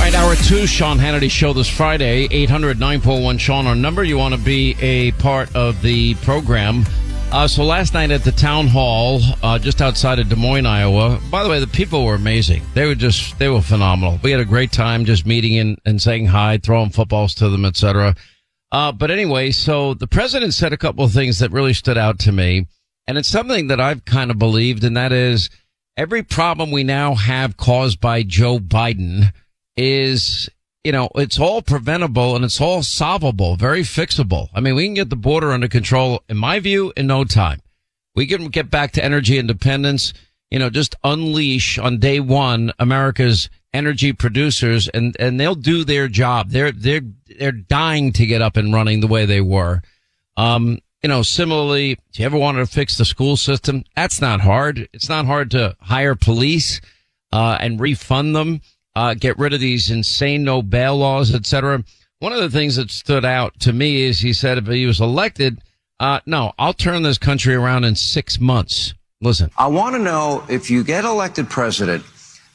All right, hour two, Sean Hannity Show this Friday, 800 941 Sean, our number. You want to be a part of the program. Uh, so last night at the town hall, uh, just outside of Des Moines, Iowa. By the way, the people were amazing. They were just they were phenomenal. We had a great time just meeting and, and saying hi, throwing footballs to them, etc. Uh, but anyway, so the president said a couple of things that really stood out to me, and it's something that I've kind of believed, and that is every problem we now have caused by Joe Biden is you know, it's all preventable and it's all solvable, very fixable. I mean, we can get the border under control, in my view, in no time. We can get back to energy independence, you know, just unleash on day one America's energy producers and, and they'll do their job. They're, they're, they're dying to get up and running the way they were. Um, you know, similarly, if you ever wanted to fix the school system, that's not hard. It's not hard to hire police, uh, and refund them uh, get rid of these insane no bail laws, etc. One of the things that stood out to me is he said if he was elected, uh, no, I'll turn this country around in six months. Listen, I want to know if you get elected president,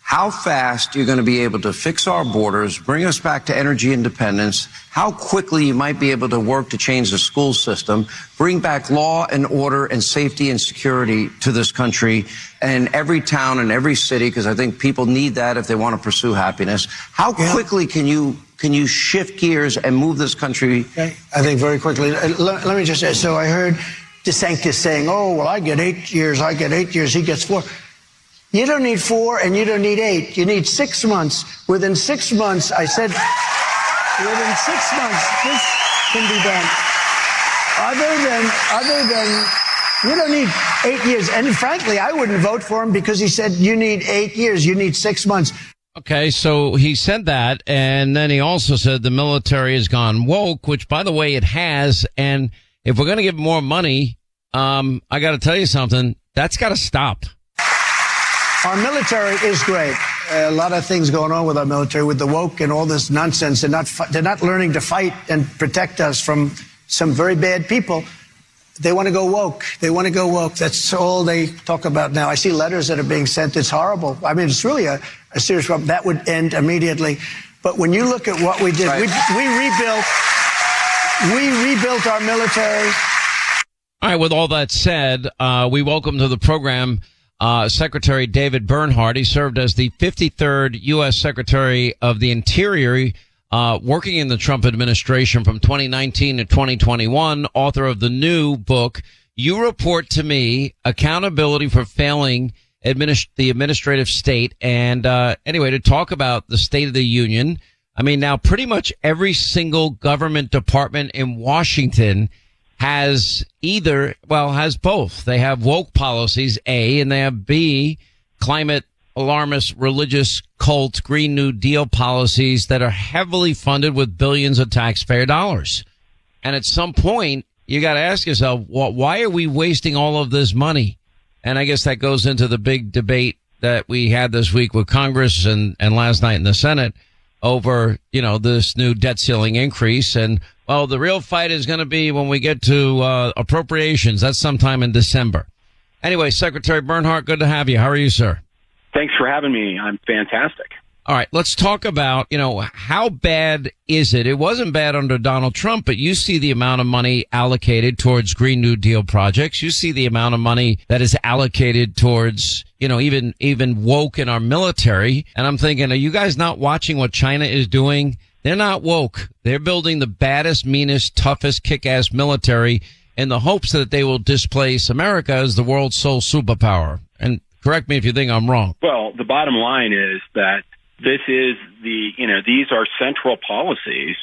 how fast you're going to be able to fix our borders, bring us back to energy independence, how quickly you might be able to work to change the school system, bring back law and order and safety and security to this country and every town and every city, because I think people need that if they want to pursue happiness. How yeah. quickly can you can you shift gears and move this country? I think very quickly. Uh, let, let me just say, so I heard DeSantis saying, oh, well, I get eight years, I get eight years, he gets four. You don't need four and you don't need eight. You need six months. Within six months, I said, within six months, this can be done. Other than, other than, you don't need eight years. And frankly, I wouldn't vote for him because he said you need eight years. You need six months. Okay, so he said that, and then he also said the military has gone woke, which, by the way, it has. And if we're going to give more money, um, I got to tell you something. That's got to stop. Our military is great. A lot of things going on with our military, with the woke and all this nonsense. They're not, they're not learning to fight and protect us from some very bad people. They want to go woke. They want to go woke. That's all they talk about now. I see letters that are being sent. It's horrible. I mean, it's really a, a serious problem. That would end immediately. But when you look at what we did, right. we, we rebuilt, we rebuilt our military. All right. With all that said, uh, we welcome to the program uh, Secretary David Bernhardt. He served as the 53rd U.S. Secretary of the Interior, uh, working in the Trump administration from 2019 to 2021, author of the new book, You Report to Me, Accountability for Failing administ- the Administrative State. And, uh, anyway, to talk about the State of the Union, I mean, now pretty much every single government department in Washington has either, well, has both. They have woke policies, A, and they have B, climate alarmist religious cult Green New Deal policies that are heavily funded with billions of taxpayer dollars. And at some point, you got to ask yourself, well, why are we wasting all of this money? And I guess that goes into the big debate that we had this week with Congress and, and last night in the Senate over, you know, this new debt ceiling increase. And well, the real fight is going to be when we get to uh, appropriations. That's sometime in December. Anyway, Secretary Bernhardt, good to have you. How are you, sir? Thanks for having me. I'm fantastic. All right, let's talk about, you know, how bad is it? It wasn't bad under Donald Trump, but you see the amount of money allocated towards Green New Deal projects. You see the amount of money that is allocated towards, you know, even, even woke in our military. And I'm thinking, are you guys not watching what China is doing? They're not woke. They're building the baddest, meanest, toughest, kick-ass military in the hopes that they will displace America as the world's sole superpower. And correct me if you think I'm wrong. Well, the bottom line is that this is the, you know, these are central policies,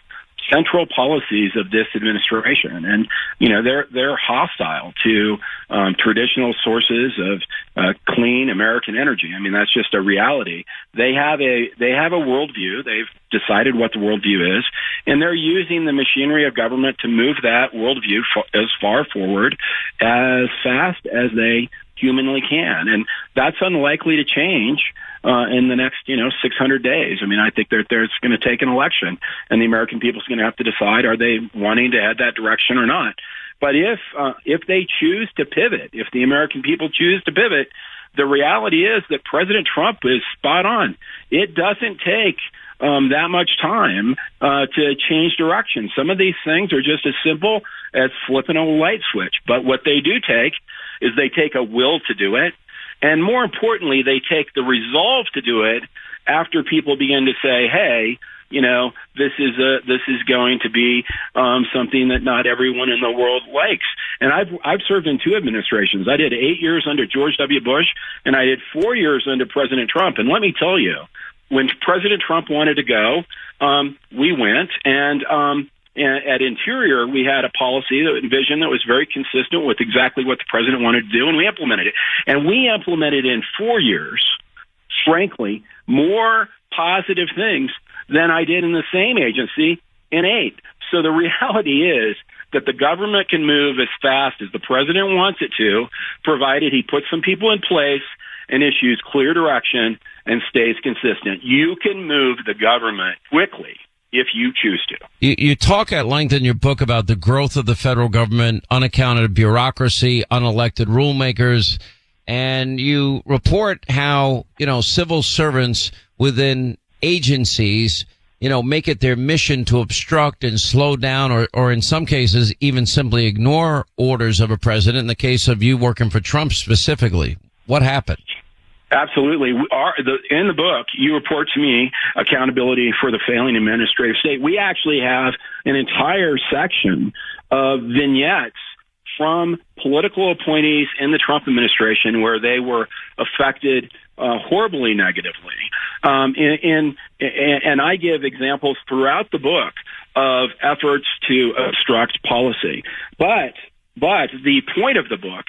central policies of this administration, and you know they're they're hostile to um, traditional sources of uh, clean American energy. I mean that's just a reality. They have a they have a worldview. They've decided what the worldview is, and they're using the machinery of government to move that worldview as far forward as fast as they humanly can, and that's unlikely to change uh, in the next, you know, 600 days. I mean, I think that there's going to take an election, and the American people's going to have to decide are they wanting to head that direction or not. But if uh, if they choose to pivot, if the American people choose to pivot, the reality is that President Trump is spot on. It doesn't take um, that much time uh, to change direction. Some of these things are just as simple as flipping a light switch. But what they do take is they take a will to do it. And more importantly, they take the resolve to do it after people begin to say, hey, you know, this is a this is going to be um, something that not everyone in the world likes. And I've I've served in two administrations. I did eight years under George W. Bush, and I did four years under President Trump. And let me tell you, when President Trump wanted to go, um, we went, and um, at Interior, we had a policy, a vision that was very consistent with exactly what the president wanted to do, and we implemented it. And we implemented in four years, frankly, more positive things than I did in the same agency in eight. So the reality is that the government can move as fast as the president wants it to, provided he puts some people in place and issues clear direction and stays consistent. You can move the government quickly if you choose to. You, you, talk at length in your book about the growth of the federal government, unaccounted bureaucracy, unelected rulemakers, and you report how, you know, civil servants within agencies, you know, make it their mission to obstruct and slow down or, or in some cases even simply ignore orders of a president. In the case of you working for Trump specifically, what happened? Absolutely. The, in the book, you report to me accountability for the failing administrative state. We actually have an entire section of vignettes from political appointees in the Trump administration where they were affected uh, horribly negatively. Um, and, and I give examples throughout the book of efforts to obstruct policy. But, but the point of the book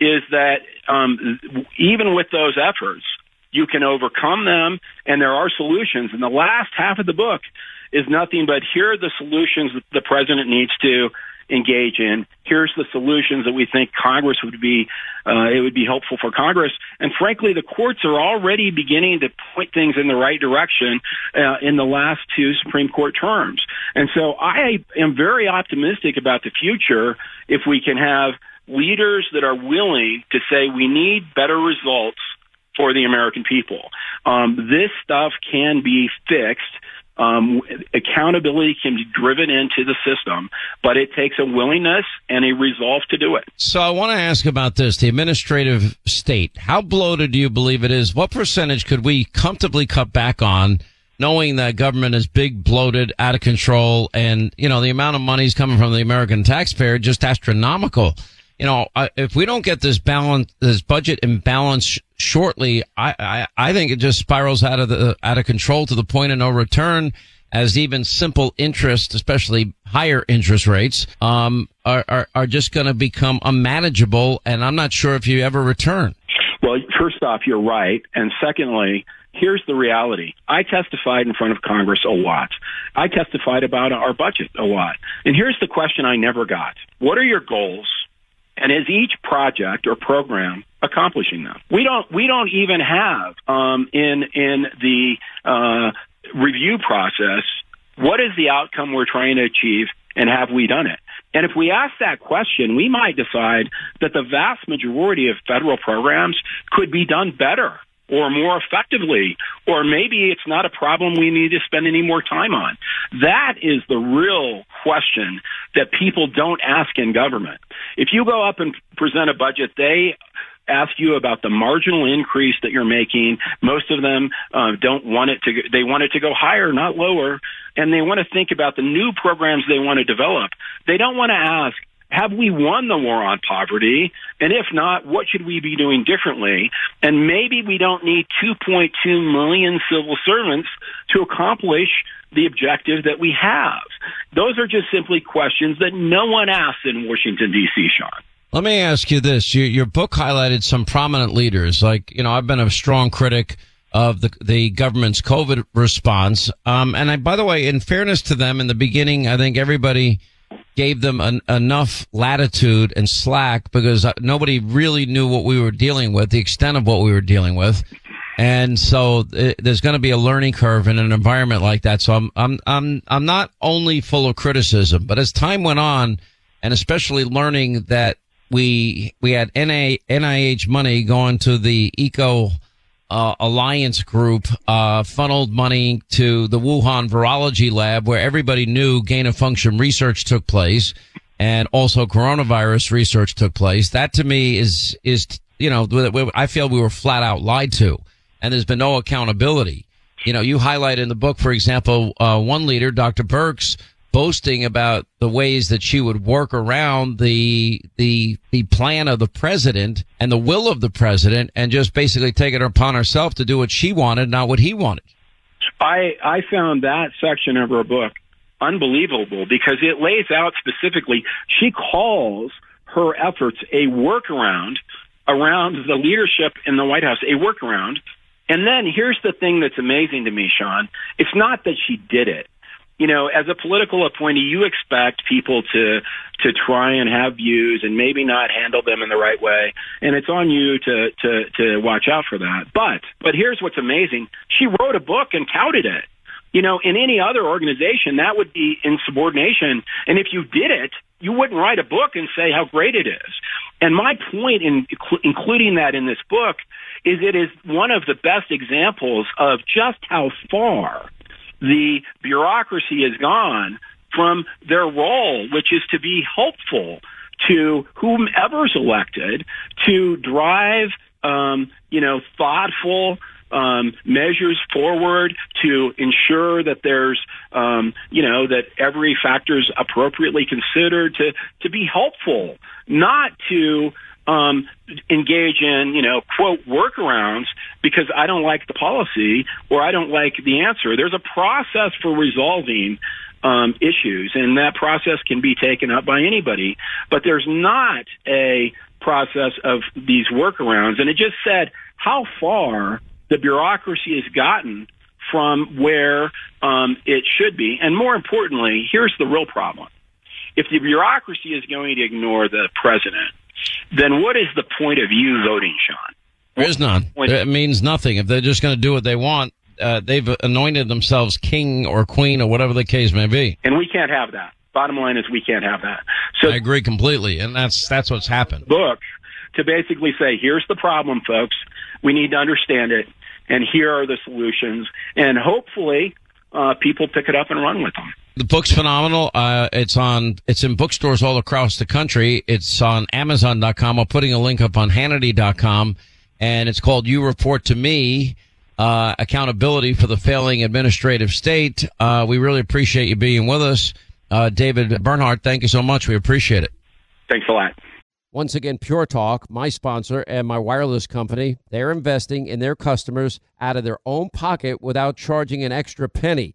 is that um, even with those efforts, you can overcome them, and there are solutions. And the last half of the book is nothing but here are the solutions that the president needs to engage in. Here's the solutions that we think Congress would be, uh, it would be helpful for Congress. And frankly, the courts are already beginning to point things in the right direction uh, in the last two Supreme Court terms. And so I am very optimistic about the future if we can have leaders that are willing to say we need better results for the American people. Um, this stuff can be fixed. Um, accountability can be driven into the system, but it takes a willingness and a resolve to do it. So I want to ask about this, the administrative state. How bloated do you believe it is? What percentage could we comfortably cut back on? knowing that government is big, bloated, out of control, and you know the amount of money is coming from the American taxpayer just astronomical you know, if we don't get this balance, this budget in balance shortly, I, I, I think it just spirals out of the, out of control to the point of no return as even simple interest, especially higher interest rates, um, are, are, are just going to become unmanageable. And I'm not sure if you ever return. Well, first off, you're right. And secondly, here's the reality. I testified in front of Congress a lot. I testified about our budget a lot. And here's the question I never got. What are your goals? And is each project or program accomplishing them? We don't, we don't even have, um, in, in the, uh, review process, what is the outcome we're trying to achieve and have we done it? And if we ask that question, we might decide that the vast majority of federal programs could be done better or more effectively, or maybe it's not a problem we need to spend any more time on. That is the real question that people don't ask in government. If you go up and present a budget, they ask you about the marginal increase that you're making. Most of them uh, don't want it to. They want it to go higher, not lower, and they want to think about the new programs they want to develop. They don't want to ask. Have we won the war on poverty? And if not, what should we be doing differently? And maybe we don't need 2.2 million civil servants to accomplish the objective that we have. Those are just simply questions that no one asks in Washington, D.C., Sean. Let me ask you this. Your, your book highlighted some prominent leaders. Like, you know, I've been a strong critic of the, the government's COVID response. Um, and I, by the way, in fairness to them in the beginning, I think everybody gave them an, enough latitude and slack because uh, nobody really knew what we were dealing with, the extent of what we were dealing with. And so it, uh, there's going to be a learning curve in an environment like that. So I'm, I'm, I'm, I'm not only full of criticism, but as time went on, and especially learning that we we had NA, NIH money going to the Eco uh, Alliance Group, uh, funneled money to the Wuhan Virology Lab, where everybody knew gain of function research took place, and also coronavirus research took place. That to me is is you know I feel we were flat out lied to, and there's been no accountability. You know, you highlight in the book, for example, uh, one leader, Dr. Birx, boasting about the ways that she would work around the the the plan of the president and the will of the president and just basically take it upon herself to do what she wanted, not what he wanted. I I found that section of her book unbelievable because it lays out specifically she calls her efforts a workaround around the leadership in the White House, a workaround. And then here's the thing that's amazing to me, Sean. It's not that she did it you know, as a political appointee, you expect people to to try and have views and maybe not handle them in the right way, and it's on you to to to watch out for that. But but here's what's amazing: she wrote a book and touted it. You know, in any other organization, that would be insubordination. And if you did it, you wouldn't write a book and say how great it is. And my point in including that in this book is it is one of the best examples of just how far the bureaucracy has gone from their role, which is to be helpful to whomever's elected to drive, um, you know, thoughtful um, measures forward to ensure that there's, um, you know, that every factor is appropriately considered to to be helpful, not to um, engage in, you know, quote, workarounds because I don't like the policy or I don't like the answer. There's a process for resolving um, issues, and that process can be taken up by anybody. But there's not a process of these workarounds. And it just said how far the bureaucracy has gotten from where um, it should be. And more importantly, here's the real problem. If the bureaucracy is going to ignore the president, then what is the point of you voting, Sean? There is none. It means nothing. If they're just going to do what they want, uh, they've anointed themselves king or queen or whatever the case may be. And we can't have that. Bottom line is we can't have that. So I agree completely, and that's that's what's happened. Book to basically say, here's the problem, folks. We need to understand it, and here are the solutions, and hopefully, uh, people pick it up and run with them. The book's phenomenal. Uh, it's on, it's in bookstores all across the country. It's on Amazon.com. I'm putting a link up on Hannity.com and it's called You Report to Me, uh, accountability for the failing administrative state. Uh, we really appreciate you being with us. Uh, David Bernhardt, thank you so much. We appreciate it. Thanks a lot. Once again, Pure Talk, my sponsor and my wireless company, they're investing in their customers out of their own pocket without charging an extra penny.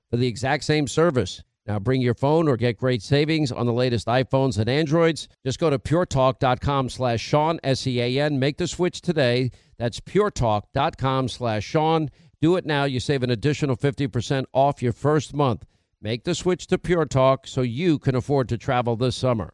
for the exact same service. Now bring your phone or get great savings on the latest iPhones and Androids. Just go to puretalk.com slash Sean, S-E-A-N. Make the switch today. That's puretalk.com slash Sean. Do it now. You save an additional 50% off your first month. Make the switch to Pure Talk so you can afford to travel this summer.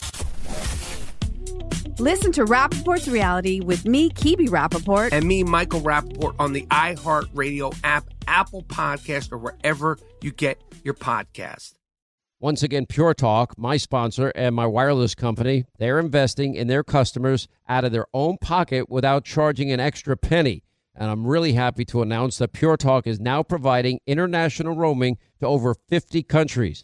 Listen to Rapaport's reality with me, Kebe Rapaport. And me, Michael Rapaport, on the iHeartRadio app, Apple Podcast, or wherever you get your podcast. Once again, Pure Talk, my sponsor and my wireless company, they're investing in their customers out of their own pocket without charging an extra penny. And I'm really happy to announce that Pure Talk is now providing international roaming to over 50 countries.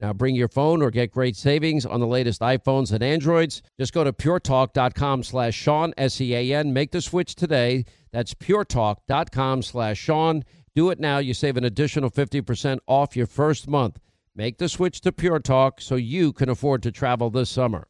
Now bring your phone or get great savings on the latest iPhones and Androids. Just go to puretalk.com slash Sean, S-E-A-N. Make the switch today. That's puretalk.com slash Sean. Do it now. You save an additional 50% off your first month. Make the switch to Pure Talk so you can afford to travel this summer.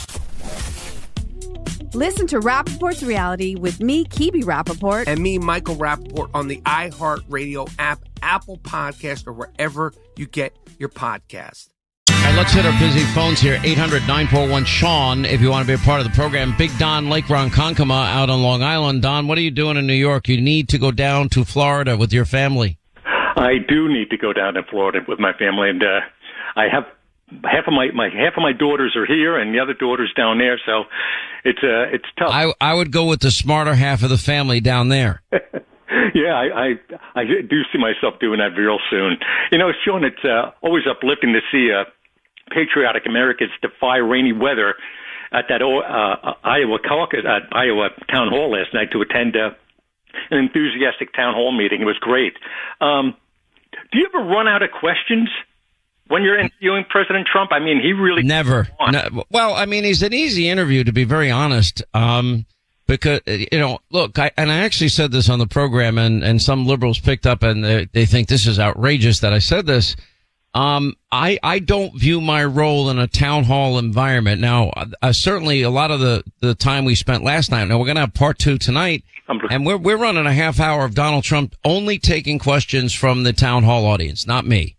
Listen to Rapaport's reality with me, Kebe Rapaport. And me, Michael Rapaport, on the iHeartRadio app, Apple Podcast, or wherever you get your podcast. All right, let's hit our busy phones here. 800 941 Sean, if you want to be a part of the program. Big Don Lake Ronkonkoma out on Long Island. Don, what are you doing in New York? You need to go down to Florida with your family. I do need to go down to Florida with my family, and uh, I have half of my, my half of my daughters are here, and the other daughters down there. So it's uh, it's tough. I I would go with the smarter half of the family down there. yeah, I, I I do see myself doing that real soon. You know, Sean, it's uh, always uplifting to see uh, patriotic Americans defy rainy weather at that uh, Iowa caucus at Iowa town hall last night to attend uh, an enthusiastic town hall meeting. It was great. Um, do you ever run out of questions? When you're interviewing President Trump? I mean, he really never. No, well, I mean, he's an easy interview to be very honest. Um, because you know, look, I, and I actually said this on the program, and and some liberals picked up and they, they think this is outrageous that I said this. Um, I I don't view my role in a town hall environment now. Uh, certainly, a lot of the the time we spent last night. Now we're gonna have part two tonight, and we're we're running a half hour of Donald Trump only taking questions from the town hall audience, not me.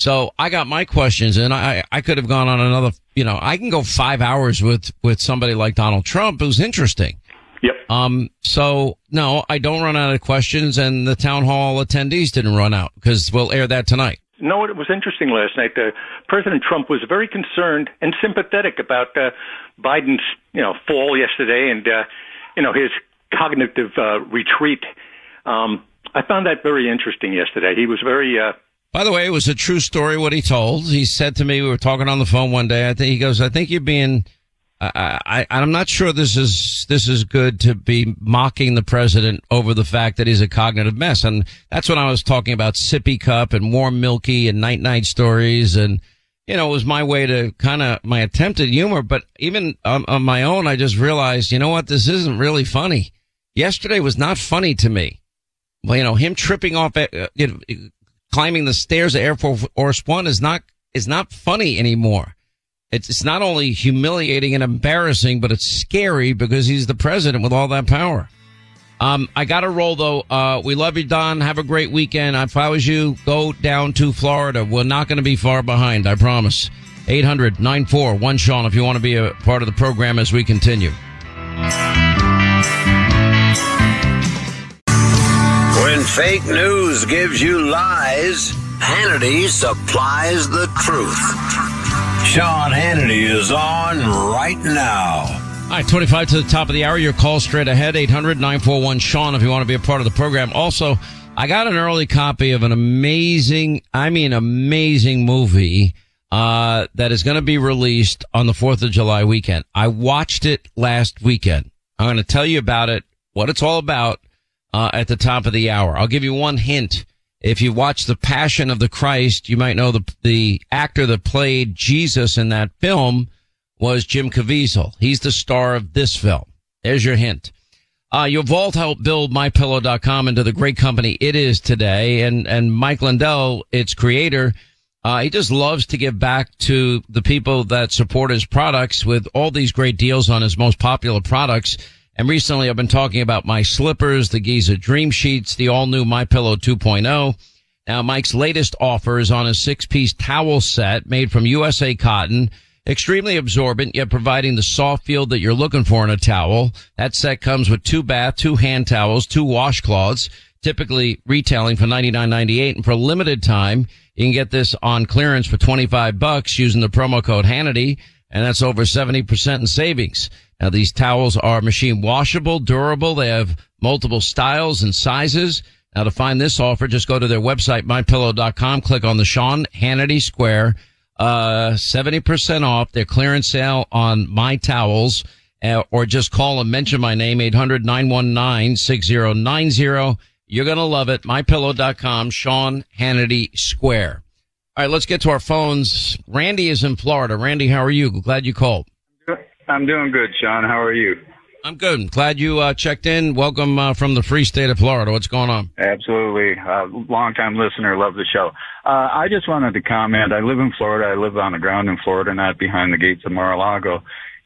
So I got my questions and I, I could have gone on another, you know, I can go five hours with, with somebody like Donald Trump who's interesting. Yep. Um, so no, I don't run out of questions and the town hall attendees didn't run out because we'll air that tonight. No, it was interesting last night. Uh, President Trump was very concerned and sympathetic about uh, Biden's, you know, fall yesterday and, uh, you know, his cognitive uh, retreat. Um, I found that very interesting yesterday. He was very uh, by the way, it was a true story what he told. He said to me, we were talking on the phone one day. I think he goes, I think you're being, I, I, I'm not sure this is, this is good to be mocking the president over the fact that he's a cognitive mess. And that's when I was talking about sippy cup and warm milky and night night stories. And, you know, it was my way to kind of my attempt at humor. But even on, on my own, I just realized, you know what? This isn't really funny. Yesterday was not funny to me. Well, you know, him tripping off, uh, you know, climbing the stairs of Air Force One is not is not funny anymore. It's it's not only humiliating and embarrassing, but it's scary because he's the president with all that power. Um, I got to roll though. Uh, we love you, Don. Have a great weekend. If I was you, go down to Florida. We're not going to be far behind. I promise. 800 941 Sean if you want to be a part of the program as we continue. Fake news gives you lies, Hannity supplies the truth. Sean Hannity is on right now. All right, 25 to the top of the hour. Your call straight ahead, 800 941 Sean, if you want to be a part of the program. Also, I got an early copy of an amazing, I mean, amazing movie uh, that is going to be released on the 4th of July weekend. I watched it last weekend. I'm going to tell you about it, what it's all about uh, at the top of the hour. I'll give you one hint. If you watch The Passion of the Christ, you might know the the actor that played Jesus in that film was Jim Caviezel. He's the star of this film. There's your hint. Uh, your vault helped build mypillow.com into the great company it is today. And, and Mike Lindell, its creator, uh, he just loves to give back to the people that support his products with all these great deals on his most popular products. And recently I've been talking about my slippers, the Giza Dream Sheets, the all new My Pillow 2.0. Now Mike's latest offer is on a six piece towel set made from USA cotton, extremely absorbent, yet providing the soft feel that you're looking for in a towel. That set comes with two bath, two hand towels, two washcloths, typically retailing for $99.98. And for a limited time, you can get this on clearance for 25 bucks using the promo code Hannity. And that's over 70% in savings. Now these towels are machine washable, durable. They have multiple styles and sizes. Now to find this offer, just go to their website, mypillow.com, click on the Sean Hannity Square, uh, 70% off their clearance sale on my towels, uh, or just call and mention my name, 800-919-6090. You're going to love it. Mypillow.com, Sean Hannity Square. All right, let's get to our phones. Randy is in Florida. Randy, how are you? Glad you called. I'm doing good, Sean. How are you? I'm good. Glad you uh, checked in. Welcome uh, from the free state of Florida. What's going on? Absolutely. Uh, long time listener. Love the show. Uh, I just wanted to comment. I live in Florida. I live on the ground in Florida, not behind the gates of Mar-a-Lago.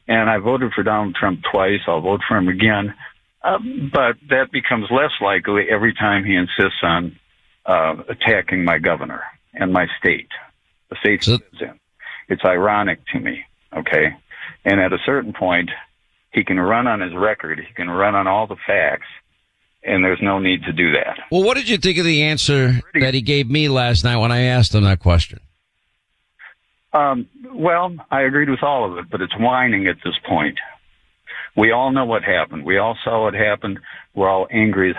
And I voted for Donald Trump twice. I'll vote for him again. Uh, but that becomes less likely every time he insists on uh, attacking my governor and my state, the state he lives in. It's ironic to me. Okay. And at a certain point, he can run on his record. He can run on all the facts. And there's no need to do that. Well, what did you think of the answer that he gave me last night when I asked him that question? Um, well, I agreed with all of it, but it's whining at this point. We all know what happened. We all saw what happened. We're all angry.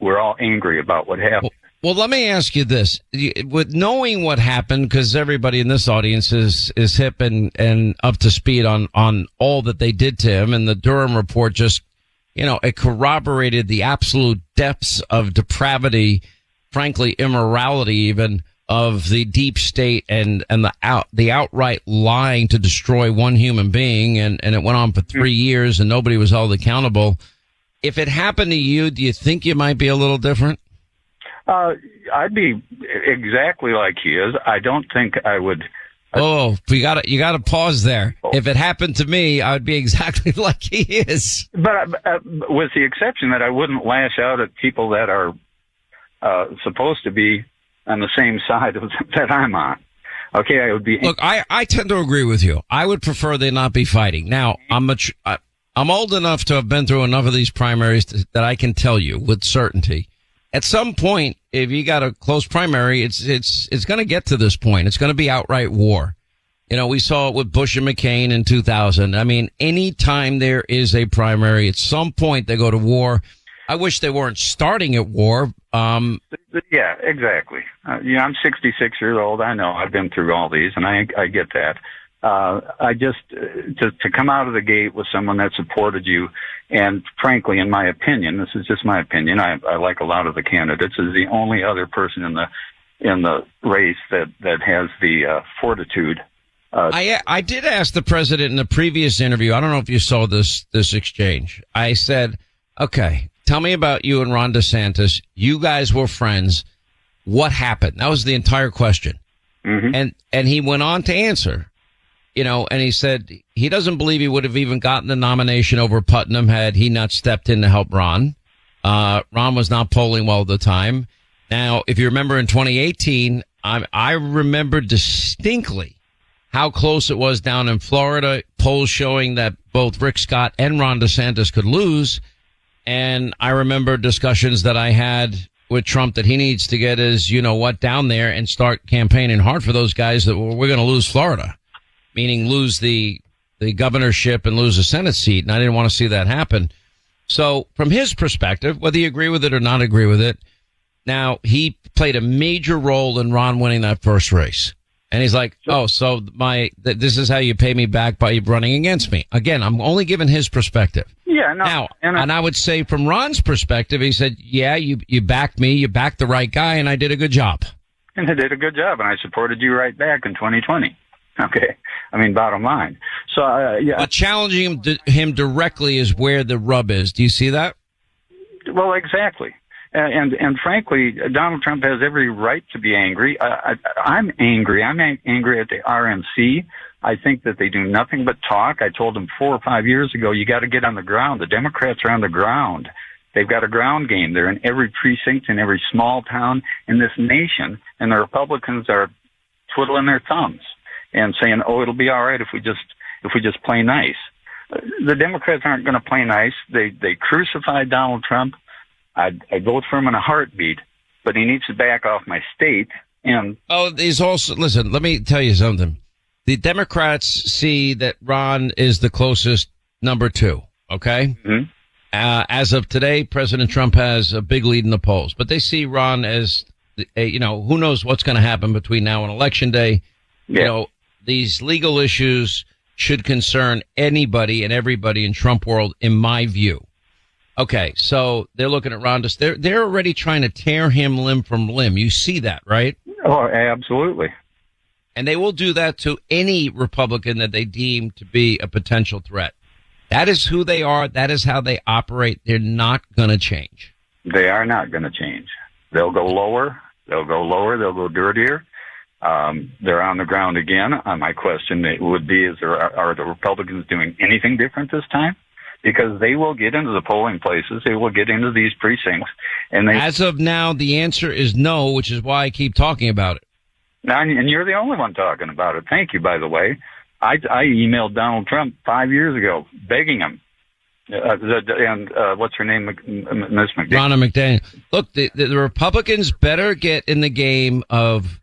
We're all angry about what happened. Well, let me ask you this: with knowing what happened, because everybody in this audience is is hip and and up to speed on on all that they did to him, and the Durham report just, you know, it corroborated the absolute depths of depravity, frankly, immorality, even of the deep state and and the out the outright lying to destroy one human being, and and it went on for three mm. years, and nobody was held accountable. If it happened to you, do you think you might be a little different? Uh, I'd be exactly like he is. I don't think I would. Oh, you got to you got to pause there. If it happened to me, I would be exactly like he is. But uh, with the exception that I wouldn't lash out at people that are uh, supposed to be on the same side of, that I'm on. Okay, I would be. Look, I I tend to agree with you. I would prefer they not be fighting. Now, I'm much I, I'm old enough to have been through enough of these primaries to, that I can tell you with certainty. At some point, if you got a close primary, it's it's it's going to get to this point. It's going to be outright war. You know, we saw it with Bush and McCain in 2000. I mean, anytime there is a primary, at some point they go to war. I wish they weren't starting at war. Um, Yeah, exactly. Uh, you know, I'm 66 years old. I know I've been through all these, and I I get that. Uh, I just uh, to to come out of the gate with someone that supported you, and frankly, in my opinion, this is just my opinion. I I like a lot of the candidates. Is the only other person in the in the race that that has the uh, fortitude. Uh, I I did ask the president in the previous interview. I don't know if you saw this this exchange. I said, "Okay, tell me about you and Ron DeSantis. You guys were friends. What happened?" That was the entire question. And and he went on to answer. You know, and he said he doesn't believe he would have even gotten the nomination over Putnam had he not stepped in to help Ron. Uh, Ron was not polling well at the time. Now, if you remember in 2018, I, I remember distinctly how close it was down in Florida, polls showing that both Rick Scott and Ron DeSantis could lose. And I remember discussions that I had with Trump that he needs to get his, you know what, down there and start campaigning hard for those guys that well, we're going to lose Florida, meaning lose the, the governorship and lose a Senate seat. And I didn't want to see that happen. So from his perspective, whether you agree with it or not agree with it, now he played a major role in Ron winning that first race. And he's like, "Oh, so my th- this is how you pay me back by running against me." Again, I'm only giving his perspective. Yeah, no, now, and and I- I, would say from Ron's perspective, he said, "Yeah, you you backed me, you backed the right guy, and I did a good job." and I did a good job, and I supported you right back in 2020. Okay, I mean, bottom line. So uh, yeah, But challenging him, him directly is where the rub is. Do you see that? Well, exactly. And, and and frankly, Donald Trump has every right to be angry. I, I, I'm angry. I'm ang- angry at the RNC. I think that they do nothing but talk. I told them four or five years ago, you got to get on the ground. The Democrats are on the ground. They've got a ground game. They're in every precinct, in every small town in this nation, and the Republicans are twiddling their thumbs and saying, "Oh, it'll be all right if we just if we just play nice." The Democrats aren't going to play nice. They they crucified Donald Trump. I'd, I'd vote for him in a heartbeat, but he needs to back off my state. And Oh, he's also listen. Let me tell you something. The Democrats see that Ron is the closest number two. Okay. Uh, as of today, President Trump has a big lead in the polls, but they see Ron as, a, you know, who knows what's going to happen between now and election day. You know, these legal issues should concern anybody and everybody in Trump world, in my view. Okay, so they're looking at Ron. They're they're already trying to tear him limb from limb. You see that, right? oh, absolutely. And they will do that to any Republican that they deem to be a potential threat. That is who they are. That is how they operate. They're not going to change. They are not going to change. They'll go lower. They'll go lower. They'll go dirtier. Um, they're on the ground again. Uh, my question would be: Is there are, are the Republicans doing anything different this time? Because they will get into the polling places. They will get into these precincts, and they. As of now, the answer is no, which is why I keep talking about it. Now, and you're the only one talking about it. Thank you, by the way. I, I emailed Donald Trump five years ago, begging him. Uh, the, and uh, what's her name, Miss McDaniel? Ronna McDaniel. Look, the, the Republicans better get in the game of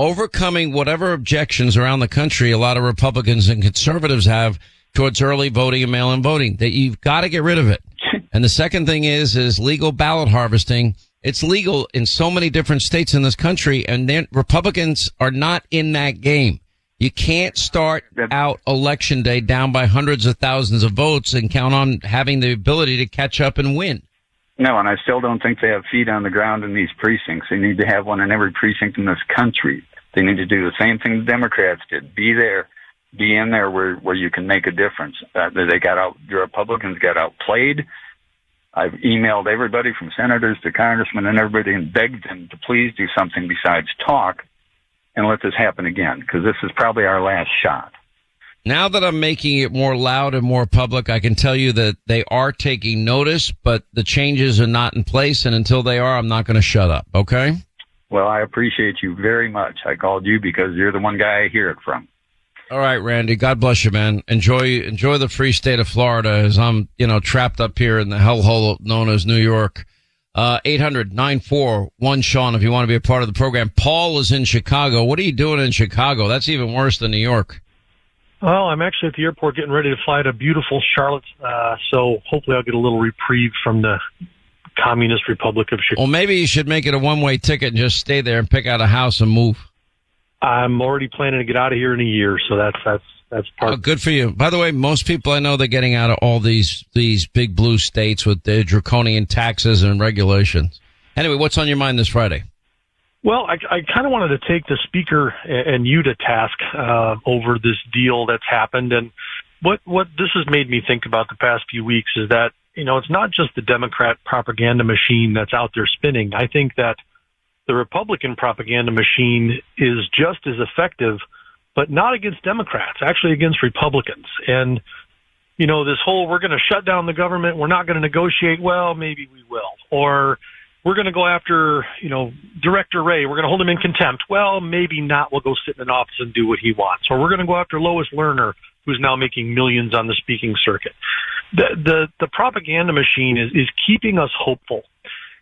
overcoming whatever objections around the country a lot of Republicans and conservatives have towards early voting and mail-in voting. That you've got to get rid of it. And the second thing is is legal ballot harvesting. It's legal in so many different states in this country, and then Republicans are not in that game. You can't start out election day down by hundreds of thousands of votes and count on having the ability to catch up and win. No, and I still don't think they have feet on the ground in these precincts. They need to have one in every precinct in this country. They need to do the same thing the Democrats did. Be there, be in there where where you can make a difference. Uh, they got out. The Republicans got outplayed. I've emailed everybody from senators to congressmen and everybody and begged them to please do something besides talk and let this happen again because this is probably our last shot. Now that I'm making it more loud and more public, I can tell you that they are taking notice, but the changes are not in place. And until they are, I'm not going to shut up. Okay. Well, I appreciate you very much. I called you because you're the one guy I hear it from. All right, Randy. God bless you, man. Enjoy enjoy the free state of Florida as I'm, you know, trapped up here in the hellhole known as New York. Uh, 800 941 Sean, if you want to be a part of the program. Paul is in Chicago. What are you doing in Chicago? That's even worse than New York. Well, I'm actually at the airport getting ready to fly to beautiful Charlotte. Uh, so hopefully I'll get a little reprieve from the Communist Republic of Chicago. Well, maybe you should make it a one way ticket and just stay there and pick out a house and move. I'm already planning to get out of here in a year, so that's that's that's part. Oh, good for you. By the way, most people I know they're getting out of all these these big blue states with their draconian taxes and regulations. Anyway, what's on your mind this Friday? Well, I, I kind of wanted to take the speaker and, and you to task uh, over this deal that's happened, and what what this has made me think about the past few weeks is that you know it's not just the Democrat propaganda machine that's out there spinning. I think that the Republican propaganda machine is just as effective, but not against Democrats, actually against Republicans. And, you know, this whole we're going to shut down the government, we're not going to negotiate, well, maybe we will. Or we're going to go after, you know, Director Wray, we're going to hold him in contempt. Well, maybe not. We'll go sit in an office and do what he wants. Or we're going to go after Lois Lerner, who's now making millions on the speaking circuit. The, the, the propaganda machine is, is keeping us hopeful.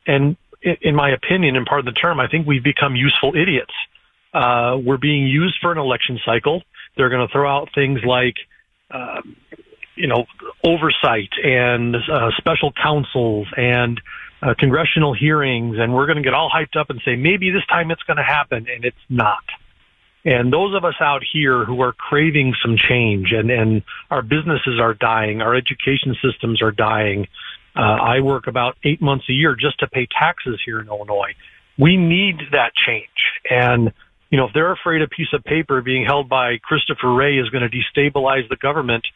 And in my opinion, and part of the term, I think we've become useful idiots. Uh, we're being used for an election cycle. They're going to throw out things like, uh, you know, oversight and uh, special counsels and uh, congressional hearings, and we're going to get all hyped up and say maybe this time it's going to happen, and it's not. And those of us out here who are craving some change, and and our businesses are dying, our education systems are dying, uh, I work about eight months a year just to pay taxes here in Illinois. We need that change. And, you know, if they're afraid a piece of paper being held by Christopher Wray is going to destabilize the government,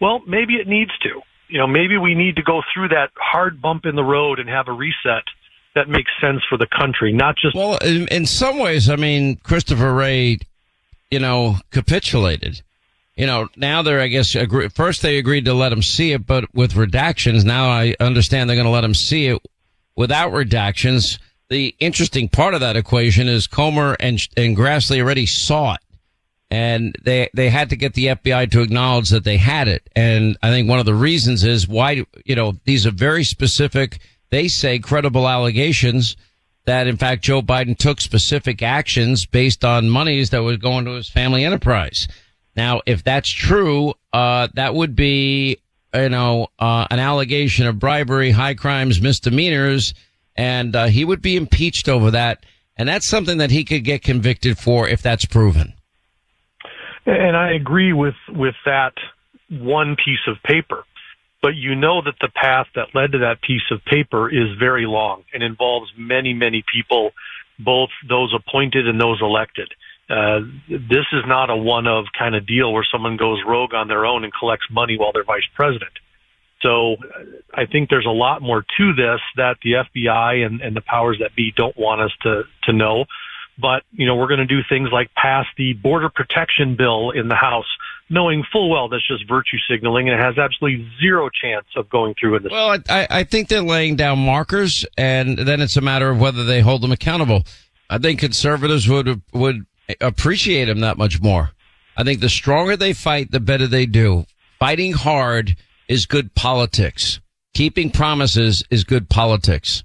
well, maybe it needs to. You know, maybe we need to go through that hard bump in the road and have a reset that makes sense for the country, not just. Well, in, in some ways, I mean, Christopher Wray, you know, capitulated you know, now they're, I guess, agree, first they agreed to let him see it, but with redactions. Now I understand they're going to let him see it without redactions. The interesting part of that equation is Comer and, and Grassley already saw it and they, they had to get the FBI to acknowledge that they had it. And I think one of the reasons is why, you know, these are very specific, they say credible allegations that in fact Joe Biden took specific actions based on monies that was going to his family enterprise. Now, if that's true, uh, that would be, you know, uh, an allegation of bribery, high crimes, misdemeanors, and uh, he would be impeached over that. And that's something that he could get convicted for if that's proven. And I agree with with that one piece of paper. But you know that the path that led to that piece of paper is very long and involves many, many people, both those appointed and those elected. Uh, this is not a one of kind of deal where someone goes rogue on their own and collects money while they're vice president. So I think there's a lot more to this that the FBI and, and the powers that be don't want us to, to know. But, you know, we're going to do things like pass the border protection bill in the House, knowing full well that's just virtue signaling and it has absolutely zero chance of going through in the Well, I, I think they're laying down markers and then it's a matter of whether they hold them accountable. I think conservatives would, would appreciate them that much more. I think the stronger they fight, the better they do. Fighting hard is good politics. Keeping promises is good politics.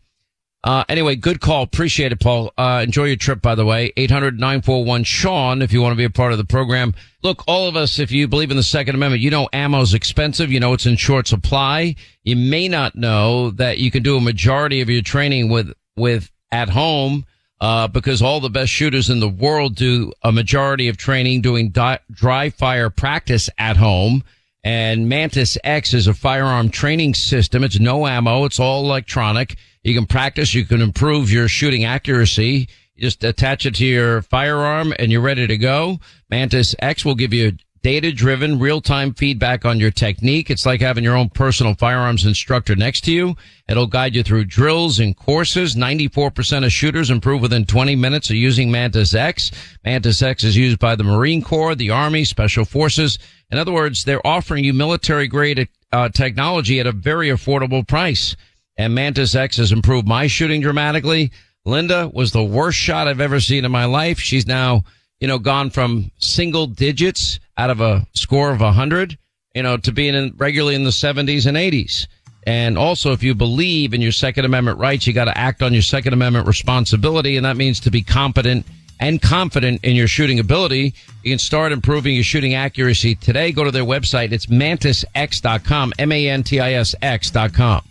Uh, anyway, good call. Appreciate it, Paul. Uh, enjoy your trip, by the way. 800-941-SEAN if you want to be a part of the program. Look, all of us, if you believe in the Second Amendment, you know ammo's expensive. You know it's in short supply. You may not know that you can do a majority of your training with, with at home, uh, because all the best shooters in the world do a majority of training doing di- dry fire practice at home. And Mantis X is a firearm training system. It's no ammo. It's all electronic. You can practice. You can improve your shooting accuracy. You just attach it to your firearm and you're ready to go. Mantis X will give you data driven real time feedback on your technique. It's like having your own personal firearms instructor next to you. It'll guide you through drills and courses. 94% of shooters improve within 20 minutes of using Mantis X. Mantis X is used by the Marine Corps, the Army, Special Forces. In other words, they're offering you military grade uh, technology at a very affordable price. And Mantis X has improved my shooting dramatically. Linda was the worst shot I've ever seen in my life. She's now, you know, gone from single digits out of a score of 100, you know, to being in, regularly in the 70s and 80s. And also, if you believe in your Second Amendment rights, you got to act on your Second Amendment responsibility. And that means to be competent and confident in your shooting ability. You can start improving your shooting accuracy today. Go to their website. It's mantisx.com, M-A-N-T-I-S X.com.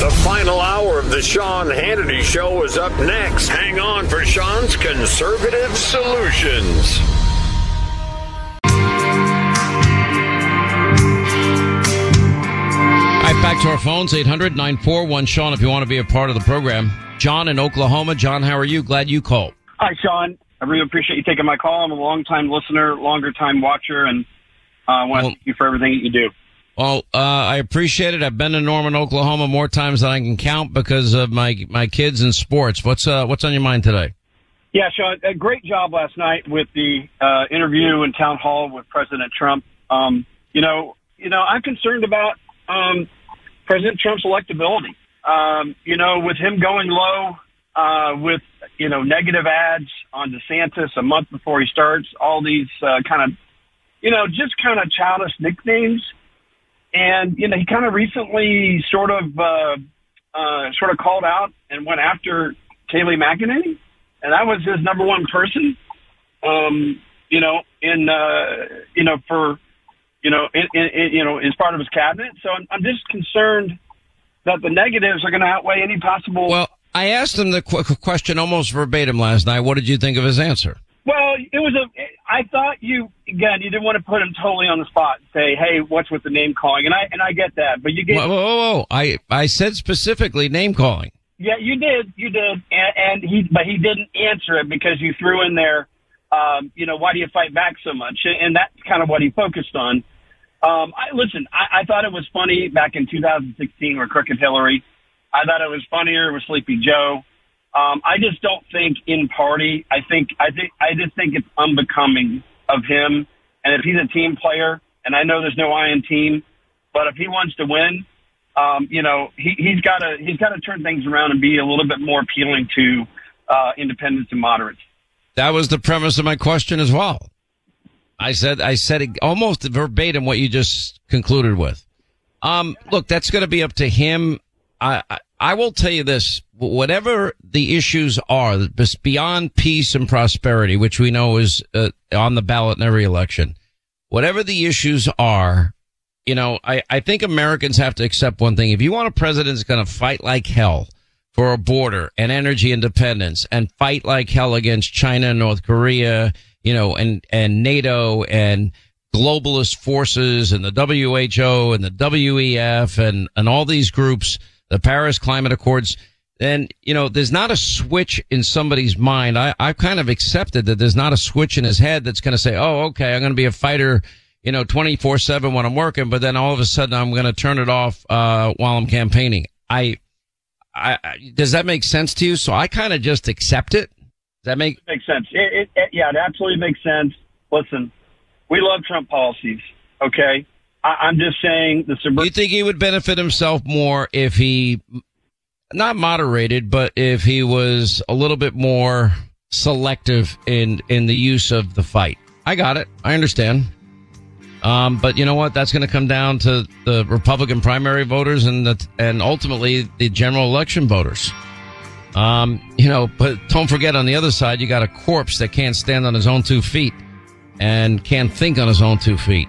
The final hour of the Sean Hannity Show is up next. Hang on for Sean's conservative solutions. All right, back to our phones, 800 941 Sean, if you want to be a part of the program. John in Oklahoma. John, how are you? Glad you called. Hi, Sean. I really appreciate you taking my call. I'm a long time listener, longer time watcher, and uh, I want to thank you for everything that you do. Well, uh, I appreciate it. I've been to Norman, Oklahoma more times than I can count because of my my kids and sports. What's uh, what's on your mind today? Yeah, Sean, a great job last night with the uh, interview in town hall with President Trump. Um, you know, you know, I'm concerned about um, President Trump's electability. Um, you know, with him going low, uh, with you know negative ads on DeSantis a month before he starts, all these uh, kind of, you know, just kind of childish nicknames. And you know, he kind of recently sort of uh, uh, sort of called out and went after Kayleigh McEnany, and that was his number one person. Um, you know, in uh, you know for you know in, in, you know as part of his cabinet. So I'm, I'm just concerned that the negatives are going to outweigh any possible. Well, I asked him the qu- question almost verbatim last night. What did you think of his answer? Well, it was a. I thought you again. You didn't want to put him totally on the spot and say, "Hey, what's with the name calling?" And I and I get that, but you gave. Whoa, whoa, whoa. I I said specifically name calling. Yeah, you did. You did, and, and he, but he didn't answer it because you threw in there. Um, you know, why do you fight back so much? And that's kind of what he focused on. Um, I listen. I, I thought it was funny back in 2016 where Crooked Hillary. I thought it was funnier with Sleepy Joe. Um, I just don't think in party. I think I think I just think it's unbecoming of him. And if he's a team player, and I know there's no I in team, but if he wants to win, um, you know, he, he's got to he's got to turn things around and be a little bit more appealing to uh, independents and moderates. That was the premise of my question as well. I said I said almost verbatim what you just concluded with. Um, look, that's going to be up to him. I, I I will tell you this: whatever the issues are, beyond peace and prosperity, which we know is uh, on the ballot in every election, whatever the issues are, you know, I, I think Americans have to accept one thing. If you want a president that's going to fight like hell for a border and energy independence and fight like hell against China and North Korea, you know, and, and NATO and globalist forces and the WHO and the WEF and, and all these groups, the Paris Climate Accords, then, you know, there's not a switch in somebody's mind. I, I've kind of accepted that there's not a switch in his head that's going to say, oh, okay, I'm going to be a fighter you know, 24 seven when I'm working, but then all of a sudden I'm going to turn it off, uh, while I'm campaigning. I, I, does that make sense to you? So I kind of just accept it. Does that make, makes sense? It, it, it, yeah, it absolutely makes sense. Listen, we love Trump policies. Okay. I, I'm just saying the suburban. You think he would benefit himself more if he, not moderated, but if he was a little bit more selective in, in the use of the fight? I got it. I understand. Um, but you know what? That's going to come down to the Republican primary voters and the, and ultimately the general election voters. Um, you know, but don't forget on the other side, you got a corpse that can't stand on his own two feet and can't think on his own two feet.